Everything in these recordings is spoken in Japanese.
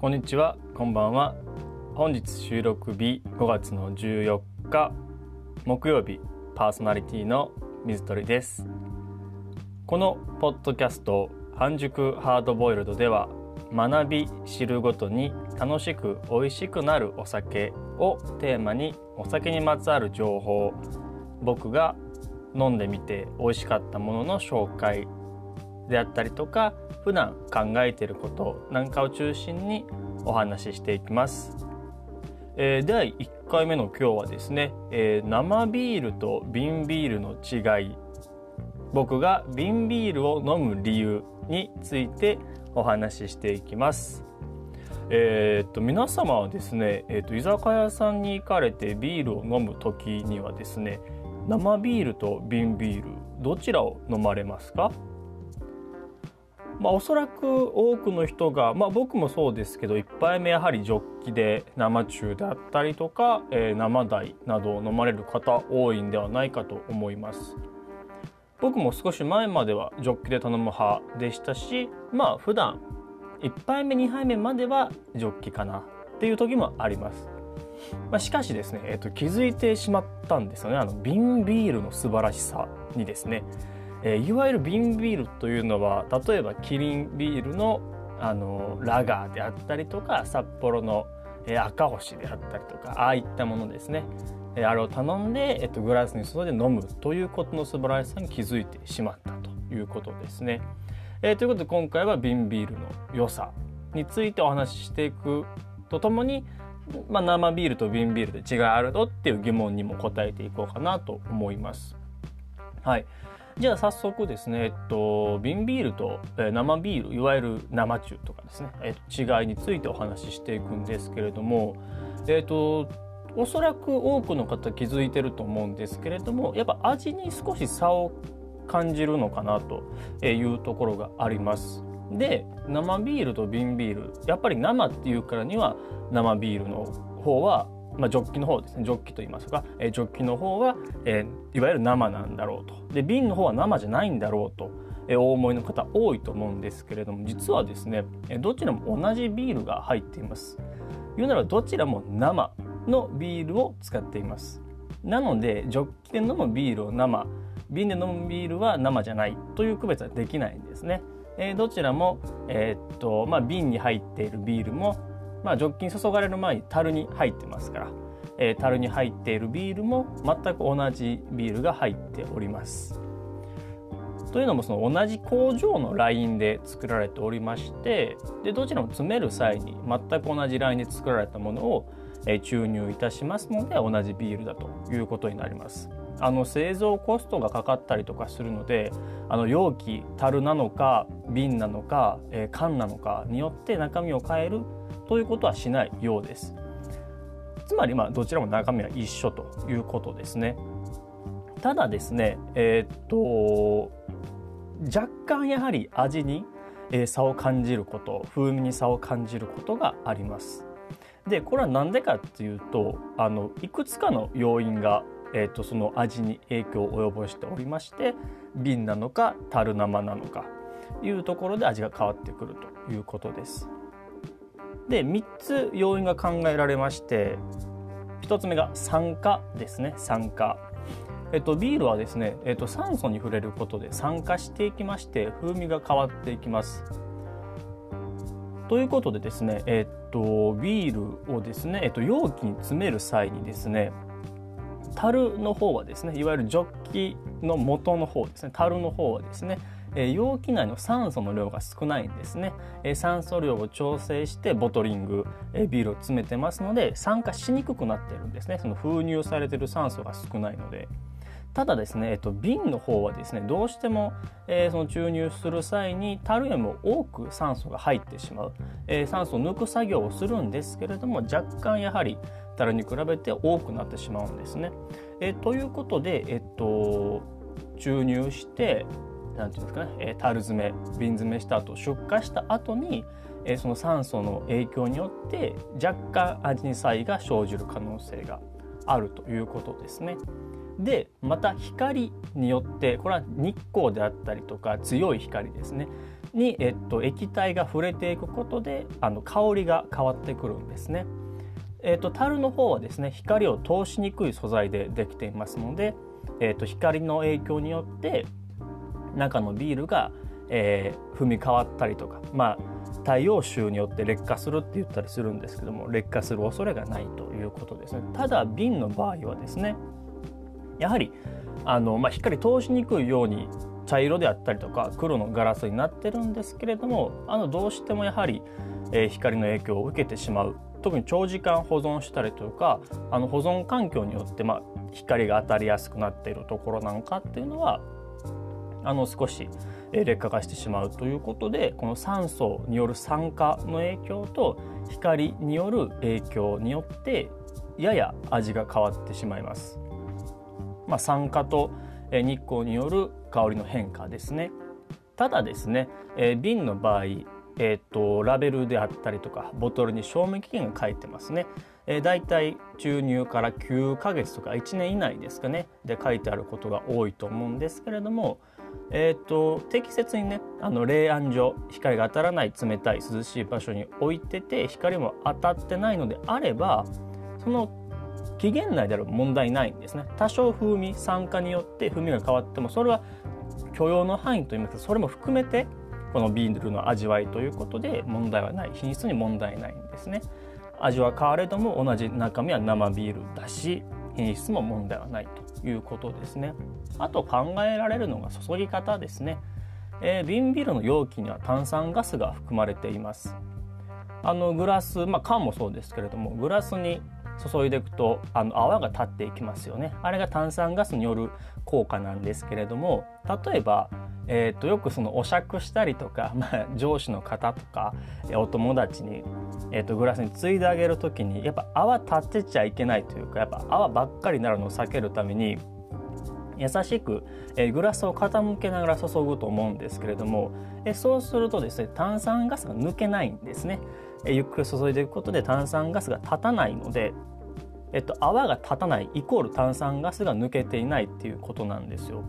こんにちはこんばんは。本日収録日5月の14日木曜日パーソナリティの水鳥です。このポッドキャスト半熟ハードボイルドでは学び知るごとに楽しく美味しくなるお酒をテーマにお酒にまつわる情報僕が飲んでみて美味しかったものの紹介であったりとか普段考えていることなんかを中心にお話ししていきます。えー、第1回目の今日はですね、えー、生ビールと瓶ビールの違い僕が瓶ビールを飲む理由についてお話ししていきます。えー、っと皆様はですね、えー、っと居酒屋さんに行かれてビールを飲む時にはですね生ビールと瓶ビールどちらを飲まれますか？まあ、おそらく多くの人が、まあ、僕もそうですけど1杯目やはりジョッキで生中であったりとか、えー、生大などを飲まれる方多いんではないかと思います。僕も少し前まではジョッキで頼む派でしたしまあ普段1杯目2杯目まではジョッキかなっていう時もあります、まあ、しかしですね、えー、と気づいてしまったんですよね。あの瓶ビールの素晴らしさにですね。えー、いわゆる瓶ビールというのは例えばキリンビールのあのラガーであったりとか札幌の、えー、赤星であったりとかああいったものですね、えー、あれを頼んで、えっと、グラスに注いで飲むということの素晴らしさに気づいてしまったということですね。えー、ということで今回は瓶ビールの良さについてお話ししていくとともに、まあ、生ビールと瓶ビールで違いあるのっていう疑問にも答えていこうかなと思います。はい。じゃあ早速ですね、えっと、瓶ビールと、え生ビールいわゆる生中とかですね、えっと、違いについてお話ししていくんですけれども、えっと、おそらく多くの方気づいてると思うんですけれどもやっぱ味に少し差を感じるのかなというところがあります。で生ビールと瓶ビールやっぱり生っていうからには生ビールの方はまあ、ジョッキの方ですね。ジョッキと言いますか、えー、ジョッキの方は、えー、いわゆる生なんだろうと。で瓶の方は生じゃないんだろうと、えー、お思いの方多いと思うんですけれども実はですね、えー、どちらも同じビールが入っています。言うならどちらも生のビールを使っています。なのでジョッキで飲むビールを生瓶で飲むビールは生じゃないという区別はできないんですね、えー、どちらも、えー、っとまあ、瓶に入っているビールもまあ、ジョッキに注がれる前に樽に入ってますから、えー、樽に入っているビールも全く同じビールが入っております。というのもその同じ工場のラインで作られておりましてでどちらも詰める際に全く同じラインで作られたものを注入いたしますので同じビールだということになります。あの製造コストがかかったりとかするのであの容器樽なのか瓶なのか、えー、缶なのかによって中身を変えるということはしないようです。つまりまあどちらも中身は一緒ということですね。ただですね、えー、っと若干やはり味に差を感じること風味に差を感じることがあります。でこれは何でかっていうとあのいくつかの要因が、えーと、その味に影響を及ぼしておりまして瓶なのか樽生なのかいうところで味が変わってくるということです。で3つ要因が考えられまして1つ目が酸化ですね酸化。えっと、ビールはですね、えっと、酸素に触れることで酸化していきまして風味が変わっていきます。ということでですね、えっと、ビールをですね、えっと、容器に詰める際にですね樽の方はですねいわゆるジョッキの元の方ですね樽の方はですねえ容器内の酸素の量が少ないんですね、え酸素量を調整してボトリング、えビールを詰めてますので酸化しにくくなってるんですね。その封入されてる酸素が少ないので。ただですね、えっと、瓶の方はですねどうしても、えー、その注入する際に樽よりも多く酸素が入ってしまう、えー、酸素を抜く作業をするんですけれども若干やはり樽に比べて多くなってしまうんですね。えー、ということで、えっと、注入してなんていうんですかね、えー、樽詰め瓶詰めした後出荷した後に、えー、その酸素の影響によって若干味に差異が生じる可能性があるということですね。でまた光によってこれは日光であったりとか強い光ですねに、えっと、液体が触れていくことであの香りが変わってくるんですね。えっと、樽の方はですね光を通しにくい素材でできていますので、えっと、光の影響によって中のビールが、えー、踏み変わったりとかまあ太陽臭によって劣化するって言ったりするんですけども劣化する恐れがないということですね。ただ瓶の場合はですねやはりあの、まあ、光通しにくいように茶色であったりとか黒のガラスになってるんですけれどもあのどうしてもやはり、えー、光の影響を受けてしまう。特に長時間保存したりとかあの保存環境によって、まあ、光が当たりやすくなっているところなんかっていうのはあの少し劣化がしてしまうということでこの酸素による酸化の影響と光による影響によってやや味が変わってしまいます。まあ、酸化と日光による香りの変化ですね。ただですね、えー、瓶の場合、えーと、ラベルであったりとかボトルに賞味期限が書いてますね。えー、だいたい注入から9ヶ月とか1年以内ですかねで書いてあることが多いと思うんですけれども、えーと、適切にねあの冷暗所光が当たらない冷たい涼しい場所に置いてて光も当たってないのであればその期限内であれば問題ないんですね。多少風味酸化によって風味が変わってもそれは許容の範囲といいますかそれも含めてこのビールの味わいということで問題はない品質に問題ないんですね。味は変われども同じ中身は生ビールだし品質も問題はないと。いうことですね。あと考えられるのが注ぎ方ですね、えー、瓶ビールの容器には炭酸ガスが含まれています。あのグラスまあ缶もそうですけれどもグラスに注いでいくとあの泡が立っていきますよね。あれが炭酸ガスによる効果なんですけれども例えば、えーと、よくそのお酌したりとか、まあ、上司の方とかお友達に、えーと、グラスについであげる時にやっぱ泡立てちゃいけないというかやっぱ泡ばっかりになるのを避けるために優しく、え、グラスを傾けながら注ぐと思うんですけれども、え、そうするとですね炭酸ガスが抜けないんですね。えゆっくり注いでいくことで炭酸ガスが立たないので、えっと、泡が立たないイコール炭酸ガスが抜けていないっていうことなんですよ。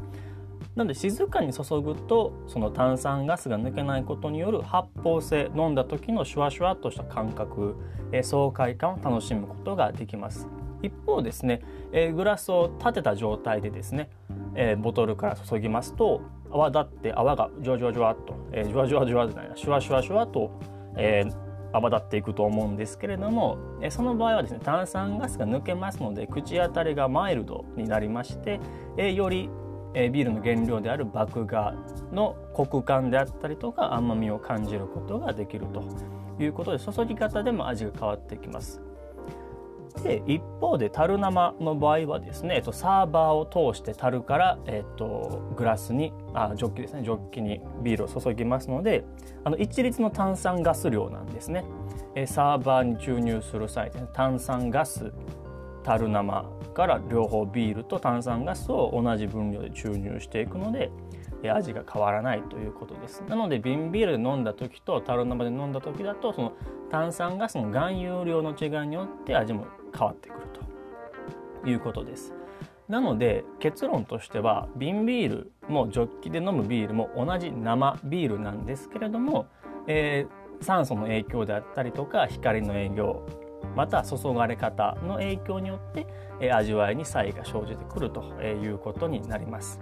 なので静かに注ぐとその炭酸ガスが抜けないことによる発泡性飲んだ時のシュワシュワっとした感覚、え爽快感を楽しむことができます。一方ですね、えグラスを立てた状態でですね、えボトルから注ぎますと泡立って泡がジュワジュワジュワっと、え、ジュワジュワジュワじゃないなシュワシュワシュワと、えー、泡立っていくと思うんですけれどもその場合はですね炭酸ガスが抜けますので口当たりがマイルドになりましてよりえビールの原料である麦芽のコク感であったりとか甘みを感じることができるということで注ぎ方でも味が変わってきます。で一方で樽生の場合はですね、えっと、サーバーを通して樽から、えっと、グラスにあジョッキですねジョッキにビールを注ぎますのであの一律の炭酸ガス量なんですね。えサーバーに注入する際で炭酸ガス樽生から両方ビールと炭酸ガスを同じ分量で注入していくので味が変わらないということですなので瓶ビールで飲んだ時と樽生で飲んだ時だとその炭酸ガスの含有量の違いによって味も変わってくるということです。なので結論としては瓶ビールもジョッキで飲むビールも同じ生ビールなんですけれども、えー、酸素の影響であったりとか光の影響また注がれ方の影響によって、味わいに差異が生じてくるということになります。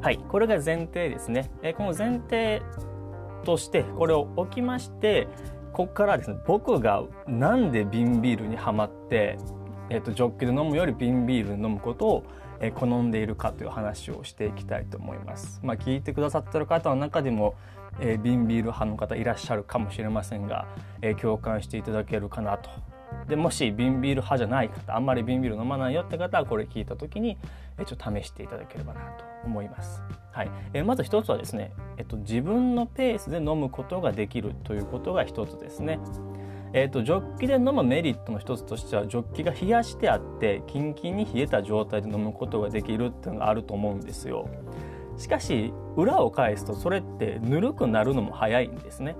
はい、これが前提ですね。え、この前提としてこれを置きましてここからですね僕がなんで瓶ビールにはまって、えっと、ジョッキで飲むより瓶ビールで飲むことを、え好んでいるかという話をしていきたいと思います。まあ、聞いてくださってる方の中でも、えー、瓶ビール派の方いらっしゃるかもしれませんが、えー、共感していただけるかなとでもし瓶ビール派じゃない方あんまり瓶ビール飲まないよって方はこれ聞いた時にえちょっと試していただければなと思います。はいえまず一つはですね、えっと、自分のペースで飲むことができるということが一つですね。えっと、ジョッキで飲むメリットの一つとしてはジョッキが冷やしてあってキンキンに冷えた状態で飲むことができるっていうのがあると思うんですよ。しかし裏を返すとそれってぬるくなるのも早いんですね。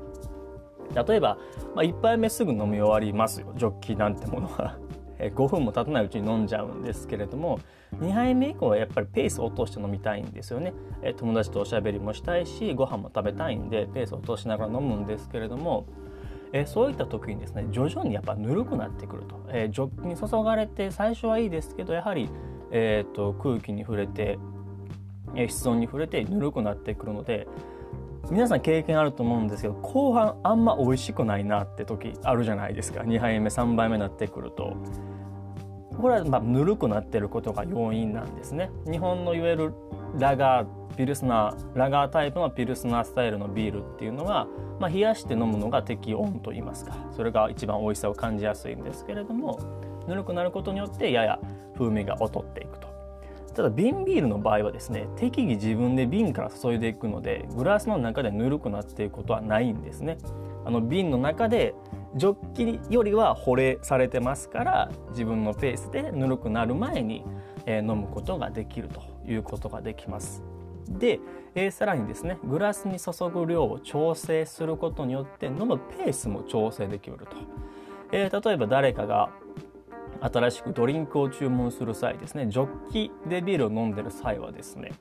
例えば、まあ、1杯目すぐ飲み終わりますよ。ジョッキなんてものは。5分も経たないうちに飲んじゃうんですけれども。2杯目以降はやっぱりペースを落として飲みたいんですよね。友達とおしゃべりもしたいしご飯も食べたいんでペースを落としながら飲むんですけれども。えそういった時にですね徐々にやっぱぬるくなってくると、え、ジョッキに注がれて最初はいいですけどやはり、えーと、空気に触れて、室温に触れてぬるくなってくるので皆さん経験あると思うんですけど後半あんま美味しくないなって時あるじゃないですか。2杯目3杯目になってくると。これはまあぬるくなってることが要因なんですね。日本のいわゆるラガーピルスナーラガータイプのピルスナースタイルのビールっていうのは、まあ、冷やして飲むのが適温と言いますか。それが一番美味しさを感じやすいんですけれどもぬるくなることによってやや風味が劣っていくと。ただ瓶ビールの場合はですね適宜自分で瓶から注いでいくのでグラスの中でぬるくなっていくことはないんですね。あの瓶の中でジョッキよりは保冷されてますから自分のペースでぬるくなる前に、えー、飲むことができるということができます。で、えー、さらにですねグラスに注ぐ量を調整することによって飲むペースも調整できると。えー、例えば誰かが新しくドリンクを注文する際ですねジョッキでビールを飲んでる際はですね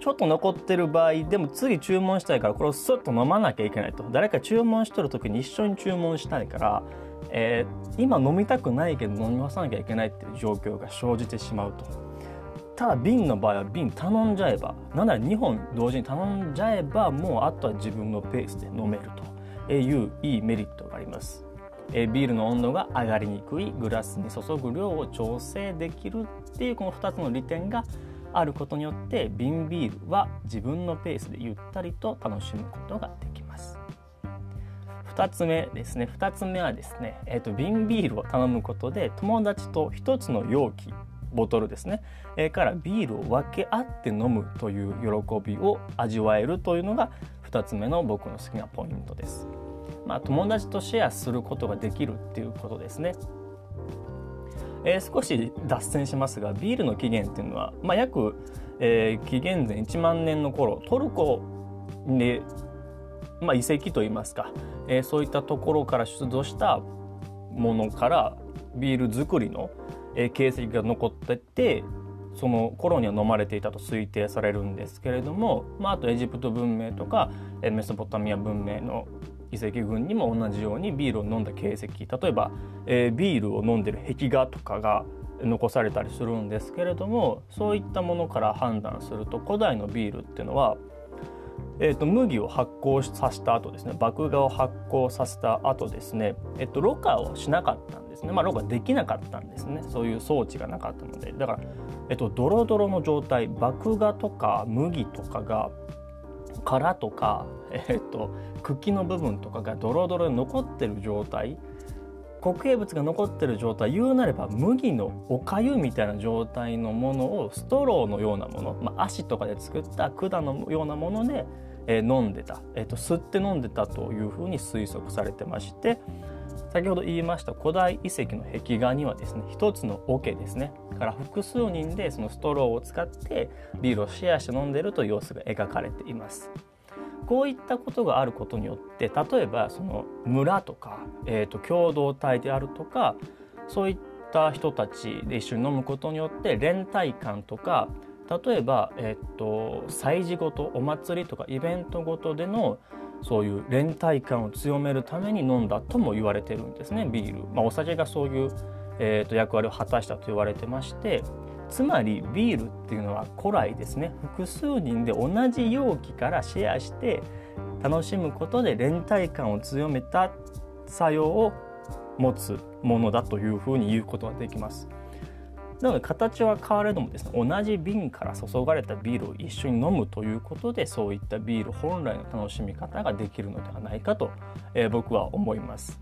ちょっと残ってる場合でも次注文したいからこれをスッと飲まなきゃいけないと。誰か注文しとる時に一緒に注文したいから、えー、今飲みたくないけど飲み干さなきゃいけないっていう状況が生じてしまうと。ただ瓶の場合は瓶頼んじゃえばなんなら2本同時に頼んじゃえばもうあとは自分のペースで飲めると。いういいメリットがあります。えビールの温度が上がりにくいグラスに注ぐ量を調整できるっていうこの2つの利点があることによって瓶ビールは自分のペースでゆったりと楽しむことができます2つ目ですね2つ目はですね、えーと、瓶ビールを頼むことで友達と1つの容器ボトルですね、えー、からビールを分け合って飲むという喜びを味わえるというのが2つ目の僕の好きなポイントです。まあ、友達とシェアすることができるっていうことですね。えー、少し脱線しますがビールの起源っていうのは、まあ、約、えー、紀元前1万年の頃トルコで、まあ、遺跡といいますか、えー、そういったところから出土したものからビール作りの、えー、形跡が残っててその頃には飲まれていたと推定されるんですけれども、まあ、あとエジプト文明とかメソポタミア文明の遺跡群にも同じようにビールを飲んだ形跡。例えば、えー、ビールを飲んでる壁画とかが残されたりするんですけれどもそういったものから判断すると古代のビールっていうのは、えーと、麦を発酵させた後ですね麦芽を発酵させた後ですね、えーと、ろ過をしなかったんですね。まあろ過できなかったんですね。そういう装置がなかったので。だから、えーと、とドロドロの状態麦芽とか麦とかが殻とか、えー、っと茎の部分とかがドロドロに残ってる状態固形物が残ってる状態言うなれば麦のおかゆみたいな状態のものをストローのようなもの、まあ、足とかで作った管のようなもので、えー、飲んでた、えー、と吸って飲んでたというふうに推測されてまして先ほど言いました古代遺跡の壁画にはですね一つの桶ですねから複数人でそのストローを使ってビールをシェアして飲んでるという様子が描かれています。こういったことがあることによって例えばその村とか、えー、と共同体であるとかそういった人たちで一緒に飲むことによって連帯感とか例えば、えー、と祭事ごとお祭りとかイベントごとでのそういう連帯感を強めるために飲んだとも言われてるんですねビール。まあ、お酒がそういう、えー、と役割を果たしたと言われてましてつまりビールっていうのは古来ですね複数人で同じ容器からシェアして楽しむことで連帯感を強めた作用を持つものだというふうに言うことができます。なので形は変われどもですね同じ瓶から注がれたビールを一緒に飲むということでそういったビール本来の楽しみ方ができるのではないかと、えー、僕は思います。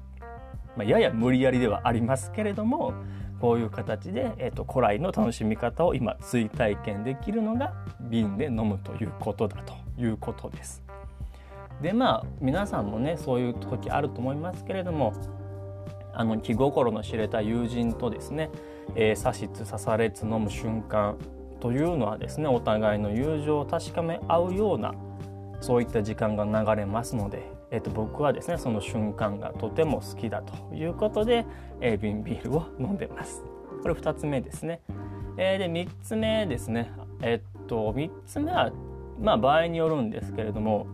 まあ、やや無理やりではありますけれどもこういう形で、えーと、古来の楽しみ方を今追体験できるのが瓶で飲むということだということです。でまあ皆さんもねそういう時あると思いますけれどもあの気心の知れた友人とですねえー、しつ刺されつ飲む瞬間というのはですねお互いの友情を確かめ合うようなそういった時間が流れますので、えー、と僕はですねその瞬間がとても好きだということで、えー、瓶ビールを飲んでます。これ2つ目ですね。えー、で3つ目ですね。えっと3つ目はまあ場合によるんですけれども、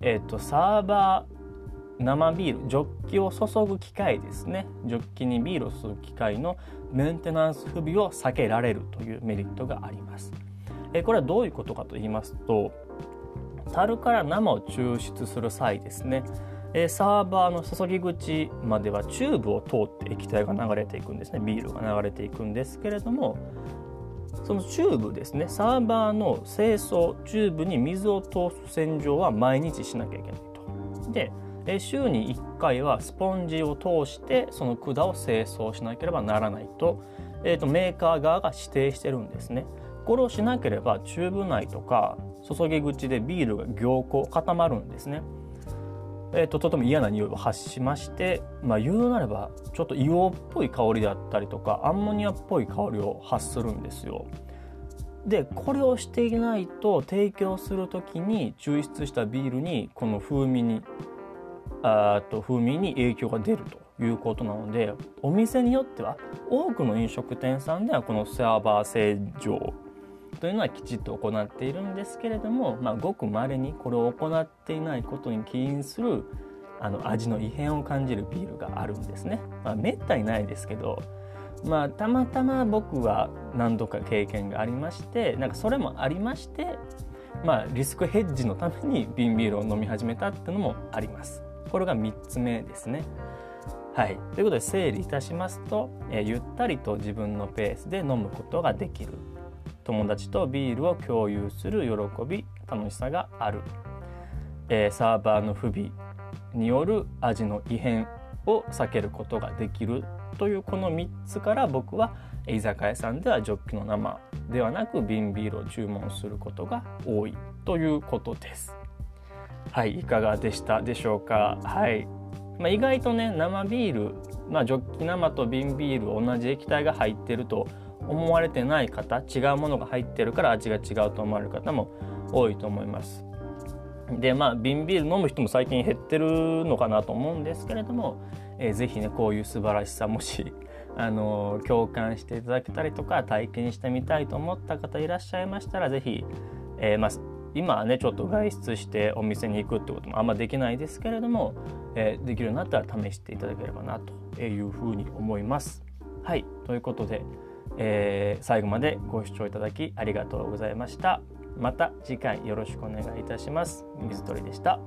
えっとサーバー生ビールジョッキを注ぐ機械ですねジョッキにビールを注ぐ機械のメンテナンス不備を避けられるというメリットがあります。えこれはどういうことかと言いますと樽から生を抽出する際ですねサーバーの注ぎ口まではチューブを通って液体が流れていくんですねビールが流れていくんですけれどもそのチューブですねサーバーの清掃チューブに水を通す洗浄は毎日しなきゃいけないと。で週に1回はスポンジを通してその管を清掃しなければならないと,、えーとメーカー側が指定してるんですね。これをしなければチューブ内とか注ぎ口でビールが凝固固まるんですね。えーと、とても嫌な匂いを発しまして、まあ、言うなればちょっと硫黄っぽい香りであったりとかアンモニアっぽい香りを発するんですよ。でこれをしていないと提供する時に抽出したビールにこの風味にあと風味に影響が出るということなのでお店によっては多くの飲食店さんではこのサーバー清浄というのはきちっと行っているんですけれども、まあ、ごくまれにこれを行っていないことに起因するあの味の異変を感じるビールがあるんですね。まあ、めったにないですけど、まあ、たまたま僕は何度か経験がありましてなんかそれもありまして、まあ、リスクヘッジのために瓶ビールを飲み始めたっていうのもあります。これが3つ目ですね。はい、ということで整理いたしますと、えー、ゆったりと自分のペースで飲むことができる友達とビールを共有する喜び楽しさがある、えー、サーバーの不備による味の異変を避けることができるというこの3つから僕は居酒屋さんではジョッキの生ではなく瓶ビールを注文することが多いということです。はい、いかがでしたでしょうか？はい。まあ、意外とね生ビール、まあ、ジョッキ生と瓶ビール同じ液体が入ってると思われてない方違うものが入ってるから味が違うと思われる方も多いと思います。でまあ瓶ビール飲む人も最近減ってるのかなと思うんですけれども、えー、ぜひねこういう素晴らしさもし あのー、共感していただけたりとか体験してみたいと思った方いらっしゃいましたらぜひ、えー、まあ、今はねちょっと外出してお店に行くってこともあんまできないですけれども、えできるようになったら試していただければなというふうに思います。はいということでえー、最後までご視聴いただきありがとうございました。また次回よろしくお願いいたします。水鳥でした。